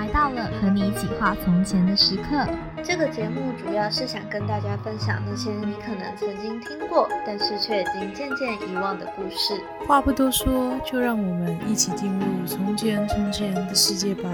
来到了和你一起画从前的时刻。这个节目主要是想跟大家分享那些你可能曾经听过，但是却已经渐渐遗忘的故事。话不多说，就让我们一起进入从前从前的世界吧。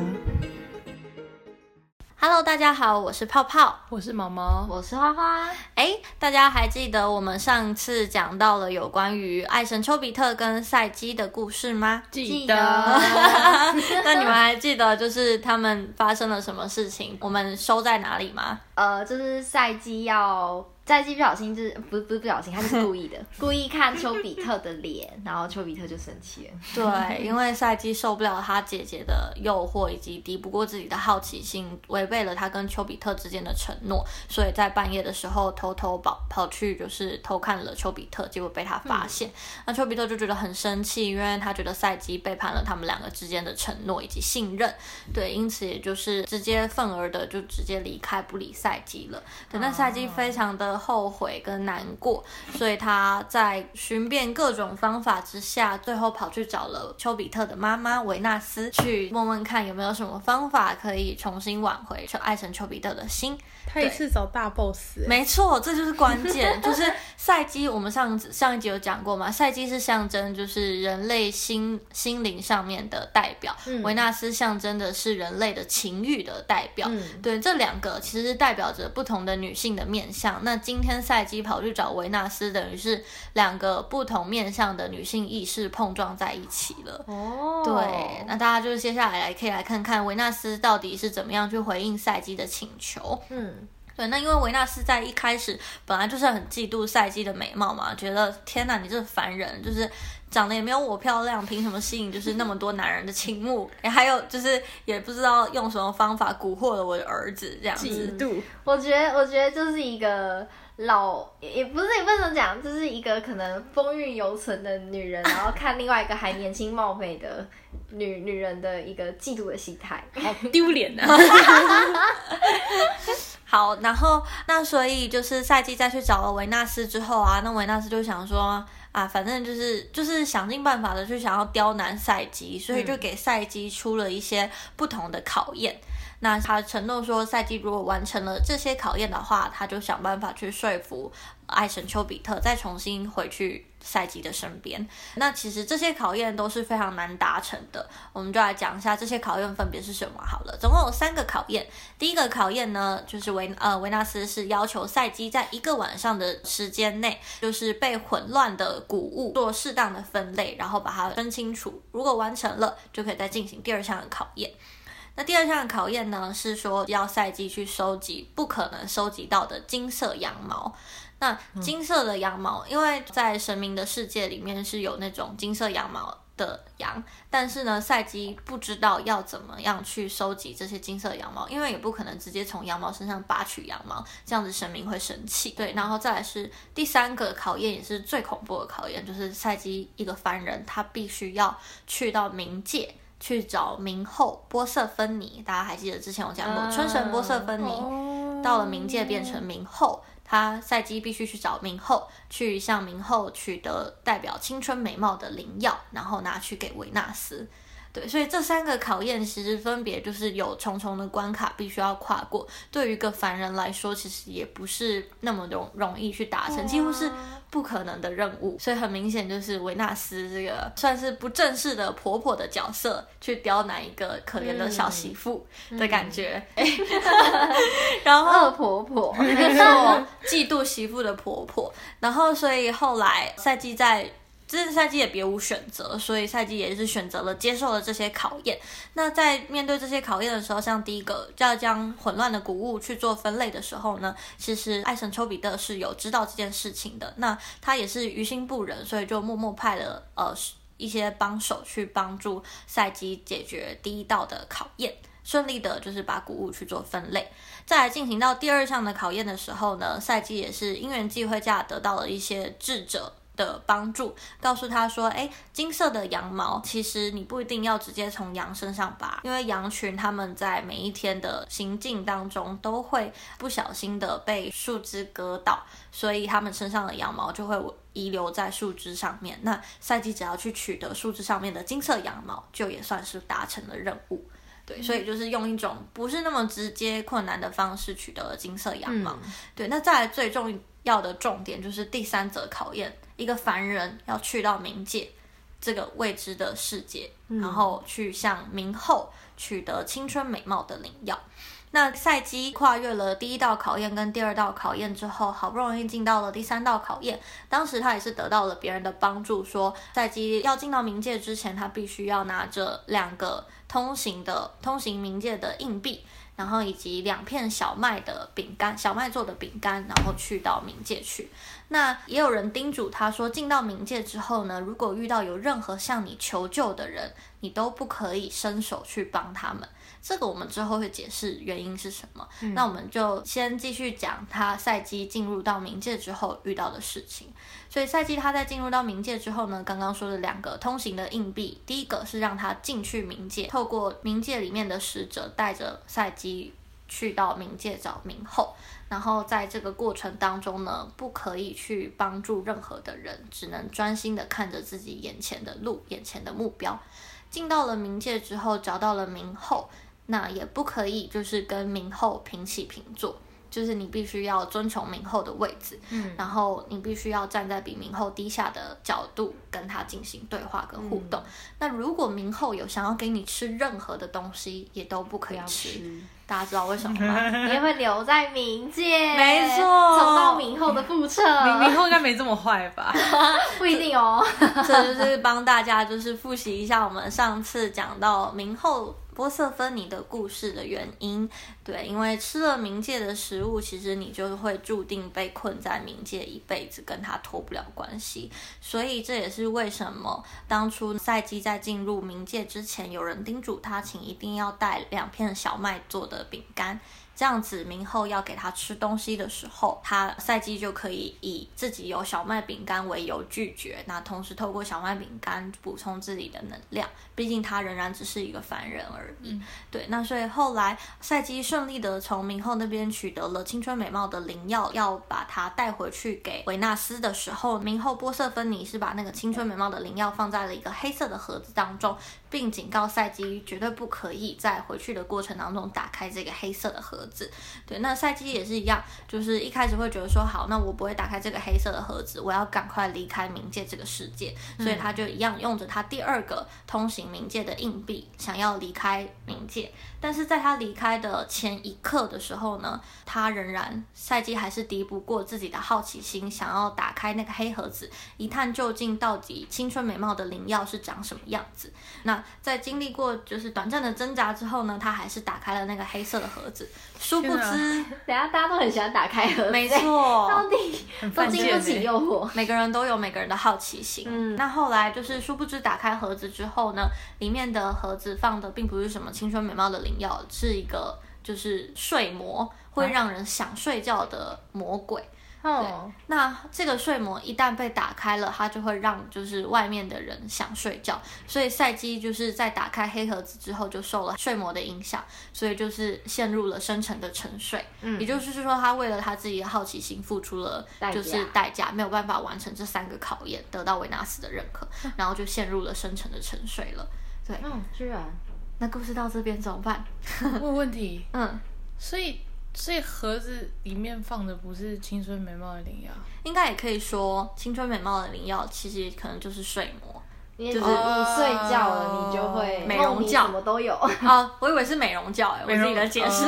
Hello，大家好，我是泡泡，我是毛毛，我是花花。哎，大家还记得我们上次讲到了有关于爱神丘比特跟赛基的故事吗？记得。那你们还记得就是他们发生了什么事情？我们收在哪里吗？呃，就是赛基要。赛季不小心就是不是不是不小心，他就是故意的，故意看丘比特的脸，然后丘比特就生气了。对，因为赛季受不了他姐姐的诱惑，以及敌不过自己的好奇心，违背了他跟丘比特之间的承诺，所以在半夜的时候偷偷跑跑去，就是偷看了丘比特，结果被他发现。嗯、那丘比特就觉得很生气，因为他觉得赛季背叛了他们两个之间的承诺以及信任。对，因此也就是直接愤而的就直接离开不理赛季了。对，那赛季非常的。后悔跟难过，所以他在寻遍各种方法之下，最后跑去找了丘比特的妈妈维纳斯，去问问看有没有什么方法可以重新挽回爱神丘比特的心。他也是找大 boss，欸，没错，这就是关键，就是赛姬。我们上上一集有讲过嘛，赛姬是象征就是人类心心灵上面的代表，维、嗯、纳斯象征的是人类的情欲的代表。嗯、对，这两个其实是代表着不同的女性的面相。那今天赛姬跑去找维纳斯，等于是两个不同面相的女性意识碰撞在一起了。哦，对，那大家就是接下来来可以来看看维纳斯到底是怎么样去回应赛姬的请求。嗯。对，那因为维纳斯在一开始本来就是很嫉妒赛姬的美貌嘛，觉得天哪，你这凡人，就是长得也没有我漂亮，凭什么吸引就是那么多男人的倾慕？哎，还有就是也不知道用什么方法蛊惑了我的儿子，这样子。嫉妒。我觉得，我觉得就是一个老，也不是也不能讲，就是一个可能风韵犹存的女人，然后看另外一个还年轻貌美的女女人的一个嫉妒的心态，好丢脸啊！好，然后那所以就是赛季再去找了维纳斯之后啊，那维纳斯就想说啊，反正就是就是想尽办法的去想要刁难赛季，所以就给赛季出了一些不同的考验。那他承诺说，赛季如果完成了这些考验的话，他就想办法去说服爱神丘比特再重新回去。赛季的身边，那其实这些考验都是非常难达成的。我们就来讲一下这些考验分别是什么好了。总共有三个考验。第一个考验呢，就是维呃维纳斯是要求赛季在一个晚上的时间内，就是被混乱的谷物做适当的分类，然后把它分清楚。如果完成了，就可以再进行第二项的考验。那第二项的考验呢，是说要赛季去收集不可能收集到的金色羊毛。那金色的羊毛，因为在神明的世界里面是有那种金色羊毛的羊，但是呢，赛基不知道要怎么样去收集这些金色羊毛，因为也不可能直接从羊毛身上拔取羊毛，这样子神明会生气。对，然后再来是第三个考验，也是最恐怖的考验，就是赛基一个凡人，他必须要去到冥界去找冥后波色芬尼。大家还记得之前我讲过，春神波色芬尼到了冥界变成冥后。他赛季必须去找明后，去向明后取得代表青春美貌的灵药，然后拿去给维纳斯。对，所以这三个考验其实分别就是有重重的关卡必须要跨过。对于一个凡人来说，其实也不是那么容容易去达成，几乎是不可能的任务。所以很明显就是维纳斯这个算是不正式的婆婆的角色，去刁难一个可怜的小媳妇的感觉。嗯嗯、然后恶婆婆，没错，嫉妒媳妇的婆婆。然后所以后来赛季在。这次赛季也别无选择，所以赛季也是选择了接受了这些考验。那在面对这些考验的时候，像第一个就要将混乱的谷物去做分类的时候呢，其实爱神丘比特是有知道这件事情的。那他也是于心不忍，所以就默默派了呃一些帮手去帮助赛季解决第一道的考验，顺利的就是把谷物去做分类。再来进行到第二项的考验的时候呢，赛季也是因缘际会下得到了一些智者的帮助，告诉他说：“哎，金色的羊毛，其实你不一定要直接从羊身上拔，因为羊群他们在每一天的行进当中，都会不小心的被树枝割到，所以他们身上的羊毛就会遗留在树枝上面。那赛季只要去取得树枝上面的金色羊毛，就也算是达成了任务。”对，所以就是用一种不是那么直接困难的方式取得了金色羊毛。嗯、对，那再来最重要的重点就是第三者考验，一个凡人要去到冥界这个未知的世界，嗯、然后去向冥后取得青春美貌的灵药。那赛基跨越了第一道考验跟第二道考验之后，好不容易进到了第三道考验。当时他也是得到了别人的帮助，说赛基要进到冥界之前，他必须要拿着两个通行的通行冥界的硬币，然后以及两片小麦的饼干，小麦做的饼干，然后去到冥界去。那也有人叮嘱他说，进到冥界之后呢，如果遇到有任何向你求救的人，你都不可以伸手去帮他们。这个我们之后会解释原因是什么。嗯、那我们就先继续讲他赛季进入到冥界之后遇到的事情。所以赛季他在进入到冥界之后呢，刚刚说的两个通行的硬币，第一个是让他进去冥界，透过冥界里面的使者带着赛季去到冥界找冥后。然后在这个过程当中呢，不可以去帮助任何的人，只能专心的看着自己眼前的路、眼前的目标。进到了冥界之后，找到了冥后。那也不可以，就是跟明后平起平坐，就是你必须要遵从明后的位置，嗯，然后你必须要站在比明后低下的角度跟他进行对话跟互动。嗯、那如果明后有想要给你吃任何的东西，也都不可以吃。大家知道为什么吗？你会留在冥界，没错，重蹈冥后的覆辙。冥冥后应该没这么坏吧？不一定哦。这就是帮大家就是复习一下我们上次讲到冥后。波瑟芬尼的故事的原因，对，因为吃了冥界的食物，其实你就会注定被困在冥界一辈子，跟他脱不了关系。所以这也是为什么当初赛季在进入冥界之前，有人叮嘱他，请一定要带两片小麦做的饼干。这样子，明后要给他吃东西的时候，他赛季就可以以自己有小麦饼干为由拒绝。那同时透过小麦饼干补充自己的能量，毕竟他仍然只是一个凡人而已。嗯、对，那所以后来赛季顺利的从明后那边取得了青春美貌的灵药，要把它带回去给维纳斯的时候，明后波瑟芬尼是把那个青春美貌的灵药放在了一个黑色的盒子当中，并警告赛姬绝对不可以在回去的过程当中打开这个黑色的盒子。对，那赛姬也是一样，就是一开始会觉得说，好，那我不会打开这个黑色的盒子，我要赶快离开冥界这个世界，所以他就一样用着他第二个通行冥界的硬币，想要离开冥界。但是在他离开的前一刻的时候呢，他仍然赛姬还是敌不过自己的好奇心，想要打开那个黑盒子，一探究竟到底青春美貌的灵药是长什么样子。那在经历过就是短暂的挣扎之后呢，他还是打开了那个黑色的盒子。殊不知，等下大家都很喜欢打开盒子，没错，到 底都经不起诱惑。每个人都有每个人的好奇心。嗯，那后来就是殊不知打开盒子之后呢，里面的盒子放的并不是什么青春美貌的灵药，是一个就是睡魔，会让人想睡觉的魔鬼。对，那这个睡魔一旦被打开了，它就会让就是外面的人想睡觉，所以赛姬就是在打开黑盒子之后就受了睡魔的影响，所以就是陷入了深沉的沉睡。嗯，也就是说，他为了他自己的好奇心付出了就是代价，没有办法完成这三个考验，得到维纳斯的认可，然后就陷入了深沉的沉睡了。对，嗯，居然，那故事到这边怎么办？问问题，嗯，所以。所以盒子里面放的不是青春美貌的灵药，应该也可以说青春美貌的灵药其实可能就是睡魔。就是你睡觉了，你就会美容觉，什么都有。啊，我以为是美容觉，我自己的解释。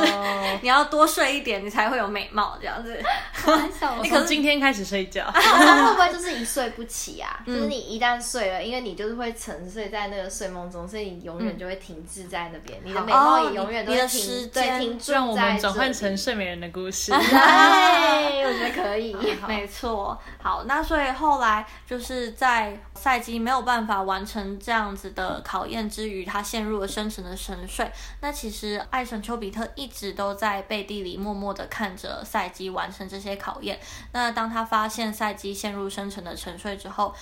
你要多睡一点，你才会有美貌这样子。你从今天开始睡觉，会不会就是一睡不起啊？就是你一旦睡了，因为你就是会沉睡在那个睡梦中，所以你永远就会停滞在那边，你的美貌也永远都会停，对，停住在。让我们转换成睡美人的故事。对，我觉得可以，没错。好，那所以后来就是在赛季没有办法。完成这样子的考验之余，他陷入了深沉的沉睡。那其实爱神丘比特一直都在背地里默默的看着赛姬完成这些考验。那当他发现赛姬陷入深沉的沉睡之后，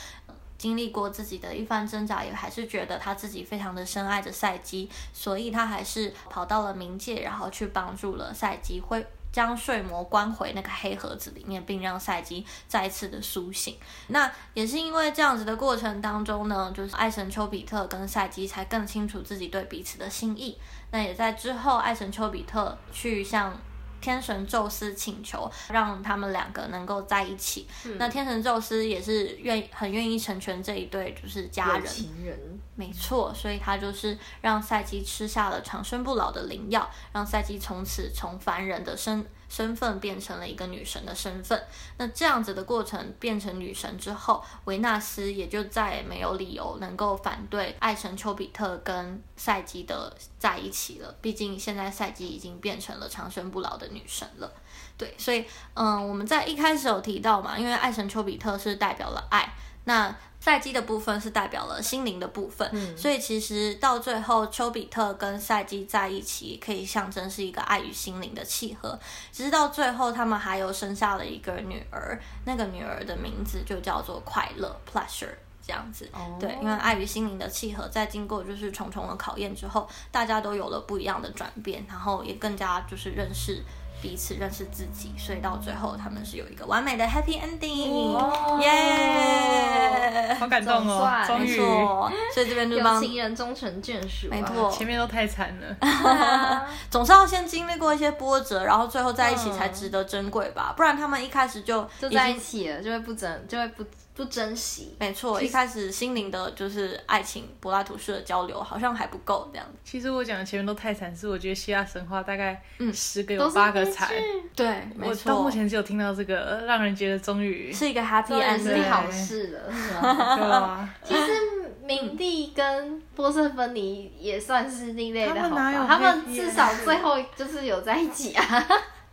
经历过自己的一番挣扎，也还是觉得他自己非常的深爱着赛姬，所以他还是跑到了冥界，然后去帮助了赛姬恢将睡魔关回那个黑盒子里面，并让赛基再次的苏醒。那也是因为这样子的过程当中呢，就是爱神丘比特跟赛基才更清楚自己对彼此的心意。那也在之后，爱神丘比特去向。天神宙斯请求让他们两个能够在一起，嗯、那天神宙斯也是愿很愿意成全这一对就是家人，情人。没错，所以他就是让赛姬吃下了长生不老的灵药，让赛姬从此从凡人的身身份变成了一个女神的身份。那这样子的过程变成女神之后，维纳斯也就再也没有理由能够反对爱神丘比特跟赛姬的在一起了。毕竟现在赛姬已经变成了长生不老的女神了。对，所以嗯，我们在一开始有提到嘛，因为爱神丘比特是代表了爱，那。赛季的部分是代表了心灵的部分，嗯、所以其实到最后，丘比特跟赛季在一起，可以象征是一个爱与心灵的契合。其实到最后，他们还有生下了一个女儿，那个女儿的名字就叫做快乐 （pleasure） 这样子。哦、对，因为爱与心灵的契合，在经过就是重重的考验之后，大家都有了不一样的转变，然后也更加就是认识。彼此认识自己，所以到最后他们是有一个完美的 happy ending，耶！好感动哦，终于，所以这边就帮有情人终成眷属，没错，前面都太惨了，总是要先经历过一些波折，然后最后在一起才值得珍贵吧，不然他们一开始就就在一起了，就会不珍，就会不。不珍惜，没错，一开始心灵的就是爱情，柏拉图式的交流好像还不够这样子。其实我讲的前面都太惨，是我觉得希腊神话大概嗯十个有八个惨，对，没错。我到目前只有听到这个，让人觉得终于是一个 happy ending，是好事了，是吧？其实明帝跟波瑟芬尼也算是另类的好吧，他们至少最后就是有在一起啊。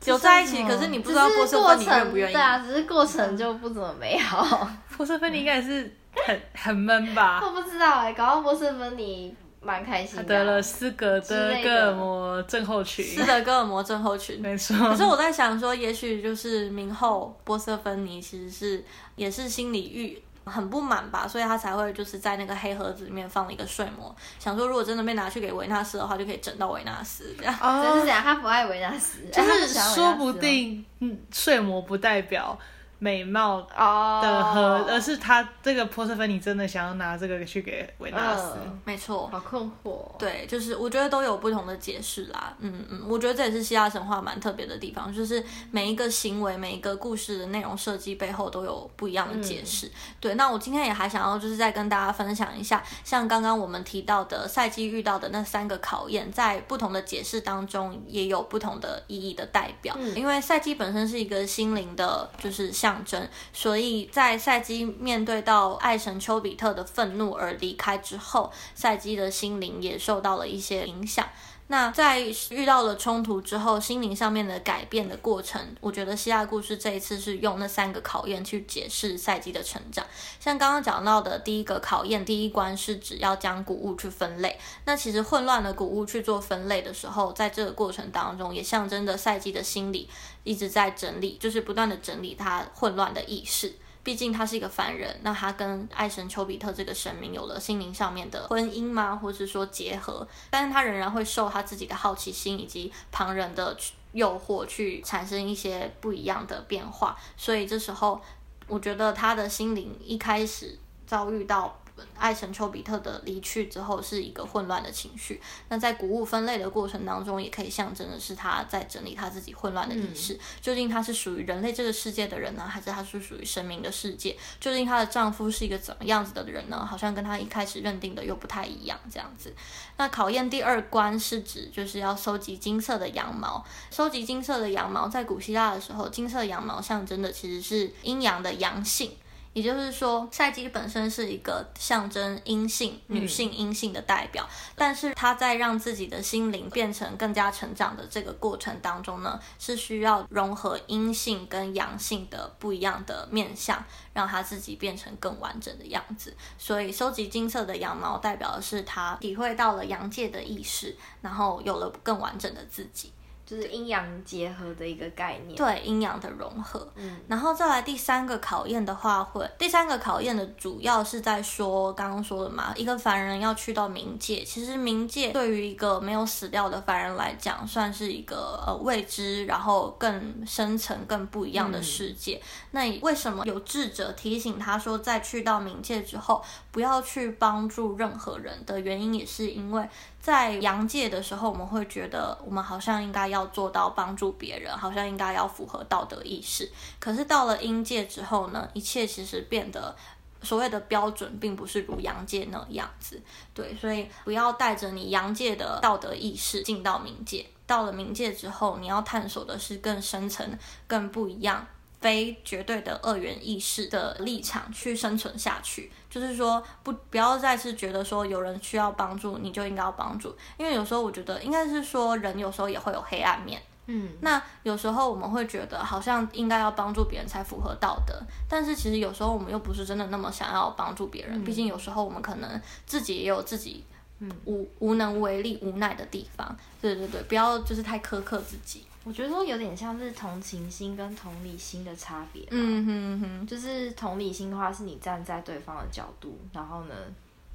有在一起，可是你不知道波瑟芬妮愿不愿意。对啊，只是过程就不怎么美好。波瑟芬妮应该是很很闷吧？我不知道哎、欸，搞到波瑟芬妮蛮开心的。得了斯德哥尔摩症候群。斯德哥尔摩症候群，没错。可是我在想说，也许就是明后波瑟芬妮其实是也是心里郁。很不满吧，所以他才会就是在那个黑盒子里面放了一个睡魔，想说如果真的被拿去给维纳斯的话，就可以整到维纳斯这样。哦，就是讲他不爱维纳斯，就是说不定，嗯，睡魔不代表。美貌的和，oh. 而是他这个波瑟芬妮真的想要拿这个去给维纳斯，嗯、没错，好困惑。对，就是我觉得都有不同的解释啦。嗯嗯，我觉得这也是希腊神话蛮特别的地方，就是每一个行为、每一个故事的内容设计背后都有不一样的解释。嗯、对，那我今天也还想要就是再跟大家分享一下，像刚刚我们提到的赛季遇到的那三个考验，在不同的解释当中也有不同的意义的代表。嗯、因为赛季本身是一个心灵的，就是像。象征，所以在赛基面对到爱神丘比特的愤怒而离开之后，赛基的心灵也受到了一些影响。那在遇到了冲突之后，心灵上面的改变的过程，我觉得希腊故事这一次是用那三个考验去解释赛季的成长。像刚刚讲到的第一个考验，第一关是指要将谷物去分类。那其实混乱的谷物去做分类的时候，在这个过程当中，也象征着赛季的心理一直在整理，就是不断的整理他混乱的意识。毕竟他是一个凡人，那他跟爱神丘比特这个神明有了心灵上面的婚姻吗？或是说结合？但是他仍然会受他自己的好奇心以及旁人的诱惑，去产生一些不一样的变化。所以这时候，我觉得他的心灵一开始遭遇到。爱神丘比特的离去之后，是一个混乱的情绪。那在谷物分类的过程当中，也可以象征的是他在整理他自己混乱的意识。嗯、究竟他是属于人类这个世界的人呢，还是他是属于神明的世界？究竟她的丈夫是一个怎么样子的人呢？好像跟她一开始认定的又不太一样，这样子。那考验第二关是指就是要收集金色的羊毛。收集金色的羊毛，在古希腊的时候，金色羊毛象征的其实是阴阳的阳性。也就是说，赛姬本身是一个象征阴性、女性阴性的代表，嗯、但是她在让自己的心灵变成更加成长的这个过程当中呢，是需要融合阴性跟阳性的不一样的面相，让她自己变成更完整的样子。所以，收集金色的羊毛代表的是她体会到了阳界的意识，然后有了更完整的自己。就是阴阳结合的一个概念，对阴阳的融合。嗯，然后再来第三个考验的话会，会第三个考验的主要是在说刚刚说的嘛，一个凡人要去到冥界，其实冥界对于一个没有死掉的凡人来讲，算是一个呃未知，然后更深层、更不一样的世界。嗯、那为什么有智者提醒他说，在去到冥界之后，不要去帮助任何人的原因，也是因为。在阳界的时候，我们会觉得我们好像应该要做到帮助别人，好像应该要符合道德意识。可是到了阴界之后呢，一切其实变得所谓的标准，并不是如阳界那样子。对，所以不要带着你阳界的道德意识进到冥界。到了冥界之后，你要探索的是更深层、更不一样。非绝对的二元意识的立场去生存下去，就是说不不要再是觉得说有人需要帮助你就应该要帮助，因为有时候我觉得应该是说人有时候也会有黑暗面，嗯，那有时候我们会觉得好像应该要帮助别人才符合道德，但是其实有时候我们又不是真的那么想要帮助别人，毕竟有时候我们可能自己也有自己嗯。无无能为力无奈的地方，对对对，不要就是太苛刻自己。我觉得说有点像是同情心跟同理心的差别。嗯哼哼，就是同理心的话，是你站在对方的角度，然后呢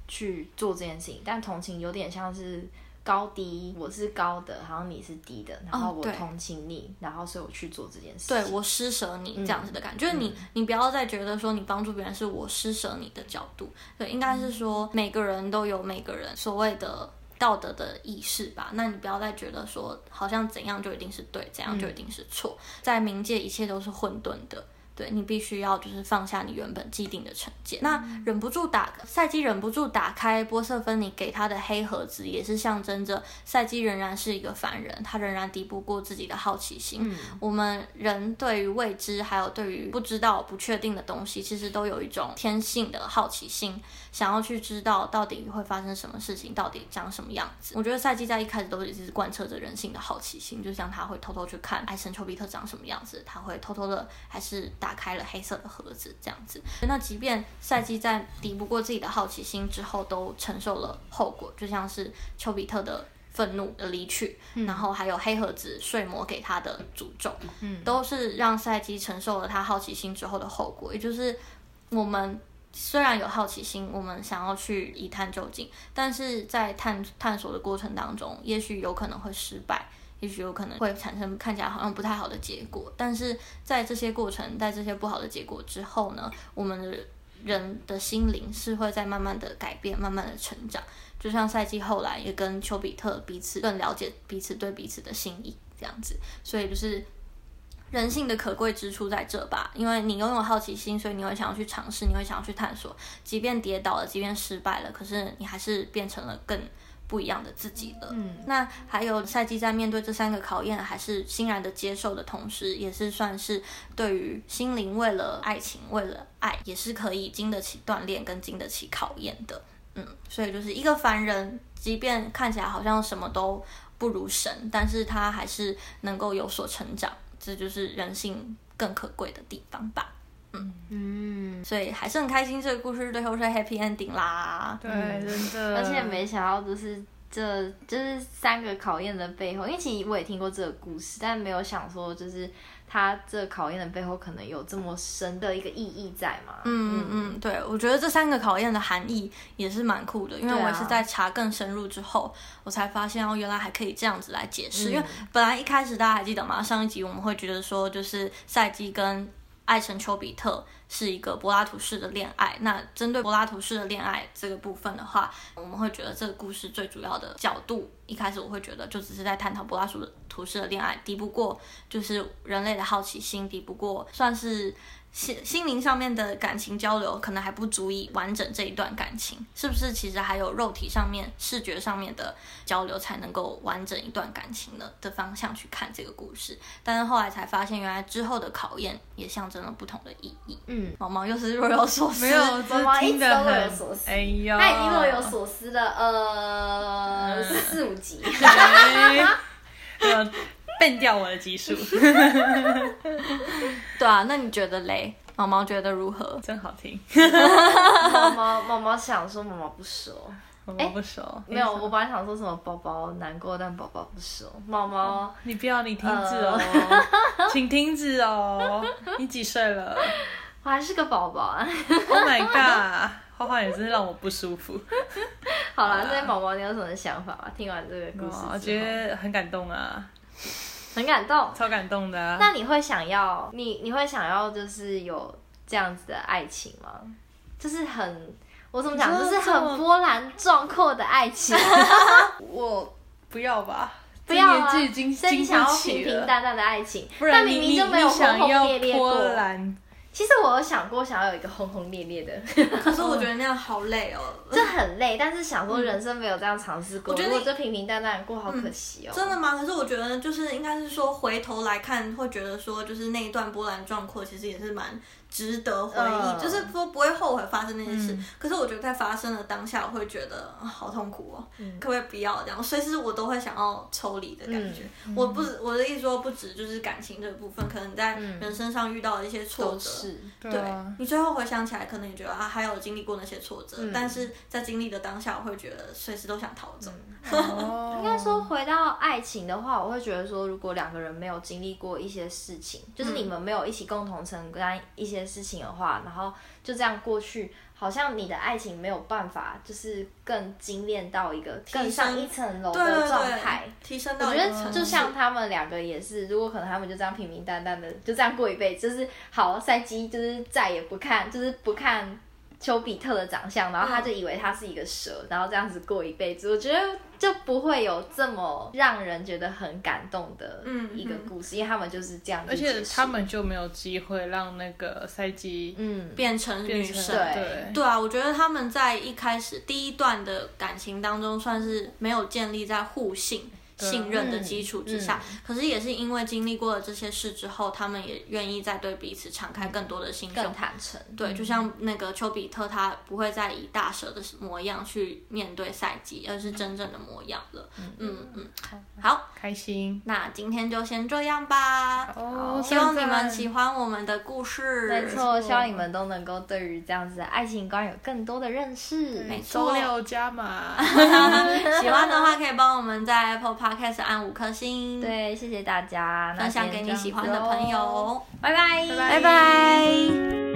去做这件事情。但同情有点像是高低，我是高的，然后你是低的，然后我同情你，哦、然后所以我去做这件事。对，我施舍你这样子的感觉，嗯、就是你你不要再觉得说你帮助别人是我施舍你的角度。对，应该是说每个人都有每个人所谓的。道德的意识吧，那你不要再觉得说好像怎样就一定是对，怎样就一定是错，在冥界一切都是混沌的。对，你必须要就是放下你原本既定的成见。那忍不住打赛季忍不住打开波瑟芬尼给他的黑盒子，也是象征着赛季仍然是一个凡人，他仍然敌不过自己的好奇心。嗯、我们人对于未知还有对于不知道、不确定的东西，其实都有一种天性的好奇心，想要去知道到底会发生什么事情，到底长什么样子。我觉得赛季在一开始都一直是贯彻着人性的好奇心，就像他会偷偷去看爱神丘比特长什么样子，他会偷偷的还是打。开了黑色的盒子，这样子。那即便赛季在抵不过自己的好奇心之后，都承受了后果，就像是丘比特的愤怒的离去，嗯、然后还有黑盒子睡魔给他的诅咒，嗯，都是让赛季承受了他好奇心之后的后果。也就是我们虽然有好奇心，我们想要去一探究竟，但是在探探索的过程当中，也许有可能会失败。也许有可能会产生看起来好像不太好的结果，但是在这些过程，在这些不好的结果之后呢，我们的人的心灵是会在慢慢的改变，慢慢的成长。就像赛季后来也跟丘比特彼此更了解彼此对彼此的心意这样子，所以就是人性的可贵之处在这吧，因为你拥有好奇心，所以你会想要去尝试，你会想要去探索，即便跌倒了，即便失败了，可是你还是变成了更。不一样的自己了。嗯，那还有赛季在面对这三个考验，还是欣然的接受的同时，也是算是对于心灵为了爱情，为了爱，也是可以经得起锻炼跟经得起考验的。嗯，所以就是一个凡人，即便看起来好像什么都不如神，但是他还是能够有所成长，这就是人性更可贵的地方吧。嗯嗯，所以还是很开心，这个故事最后是 happy ending 啦。对，真的。而且没想到，就是这就是三个考验的背后，因为其实我也听过这个故事，但没有想说，就是他这考验的背后可能有这么深的一个意义在嘛。嗯嗯嗯，对，我觉得这三个考验的含义也是蛮酷的，因为我也是在查更深入之后，我才发现哦，原来还可以这样子来解释。嗯、因为本来一开始大家还记得吗？上一集我们会觉得说，就是赛季跟爱神丘比特是一个柏拉图式的恋爱。那针对柏拉图式的恋爱这个部分的话，我们会觉得这个故事最主要的角度，一开始我会觉得就只是在探讨柏拉图式的恋爱，敌不过就是人类的好奇心，敌不过算是。心心灵上面的感情交流可能还不足以完整这一段感情，是不是？其实还有肉体上面、视觉上面的交流才能够完整一段感情呢的方向去看这个故事。但是后来才发现，原来之后的考验也象征了不同的意义。嗯，毛毛又是若有所思，没有，毛毛一直都若有所思。哎呦，他已经若有所思了，呃，四五集。笨掉我的技术，对啊，那你觉得嘞？毛毛觉得如何？真好听。毛毛毛毛想说，毛毛不说。宝宝不熟。欸、没有，我本来想说什么宝宝难过，但宝宝不熟。猫猫、嗯，你不要，你停止哦，呃、请停止哦。你几岁了？我还是个宝宝啊。Oh my god！花花也真是让我不舒服。好了，这些宝宝你有什么想法吗？听完这个故事，我觉得很感动啊。很感动，超感动的啊。那你会想要，你你会想要，就是有这样子的爱情吗？就是很，我怎么讲，就是很波澜壮阔的爱情。我不要吧，不要啊。所以你想要平平淡淡的爱情，不然明明就没有轰轰烈烈过。其实我有想过想要有一个轰轰烈烈的，可是我觉得那样好累哦，这很累。但是想说人生没有这样尝试过，我觉得我这平平淡淡过好可惜哦。真的吗？可是我觉得就是应该是说回头来看，会觉得说就是那一段波澜壮阔，其实也是蛮。值得回忆，呃、就是说不会后悔发生那件事。嗯、可是我觉得在发生的当下，我会觉得好痛苦哦，嗯、可不可以不要这样？随时我都会想要抽离的感觉。嗯、我不，我的意思说不止就是感情这个部分，可能在人生上遇到的一些挫折，嗯、对，你最后回想起来，可能你觉得啊，还有经历过那些挫折，嗯、但是在经历的当下，我会觉得随时都想逃走。嗯、应该说回到爱情的话，我会觉得说，如果两个人没有经历过一些事情，就是你们没有一起共同承担一些。事情的话，然后就这样过去，好像你的爱情没有办法，就是更精炼到一个更上一层楼的状态，提升到。我觉得就像他们两个也是，如果可能，他们就这样平平淡淡的就这样过一辈子，就是好赛季就是再也不看，就是不看。丘比特的长相，然后他就以为他是一个蛇，嗯、然后这样子过一辈子，我觉得就不会有这么让人觉得很感动的一个故事，嗯、因为他们就是这样子，而且他们就没有机会让那个赛季嗯变成女神，对对，对啊，我觉得他们在一开始第一段的感情当中，算是没有建立在互信。信任的基础之下，嗯嗯、可是也是因为经历过了这些事之后，他们也愿意再对彼此敞开更多的心胸，更坦诚。对，就像那个丘比特，他不会再以大蛇的模样去面对赛季，而是真正的模样了。嗯嗯嗯，好，开心。那今天就先这样吧。哦，希望你们喜欢我们的故事。没错，希望你们都能够对于这样子的爱情观有更多的认识。没错，周六加码。喜欢的话可以帮我们在 Apple Park。开始按五颗星，对，谢谢大家，分享给你喜欢的朋友，拜拜，拜拜。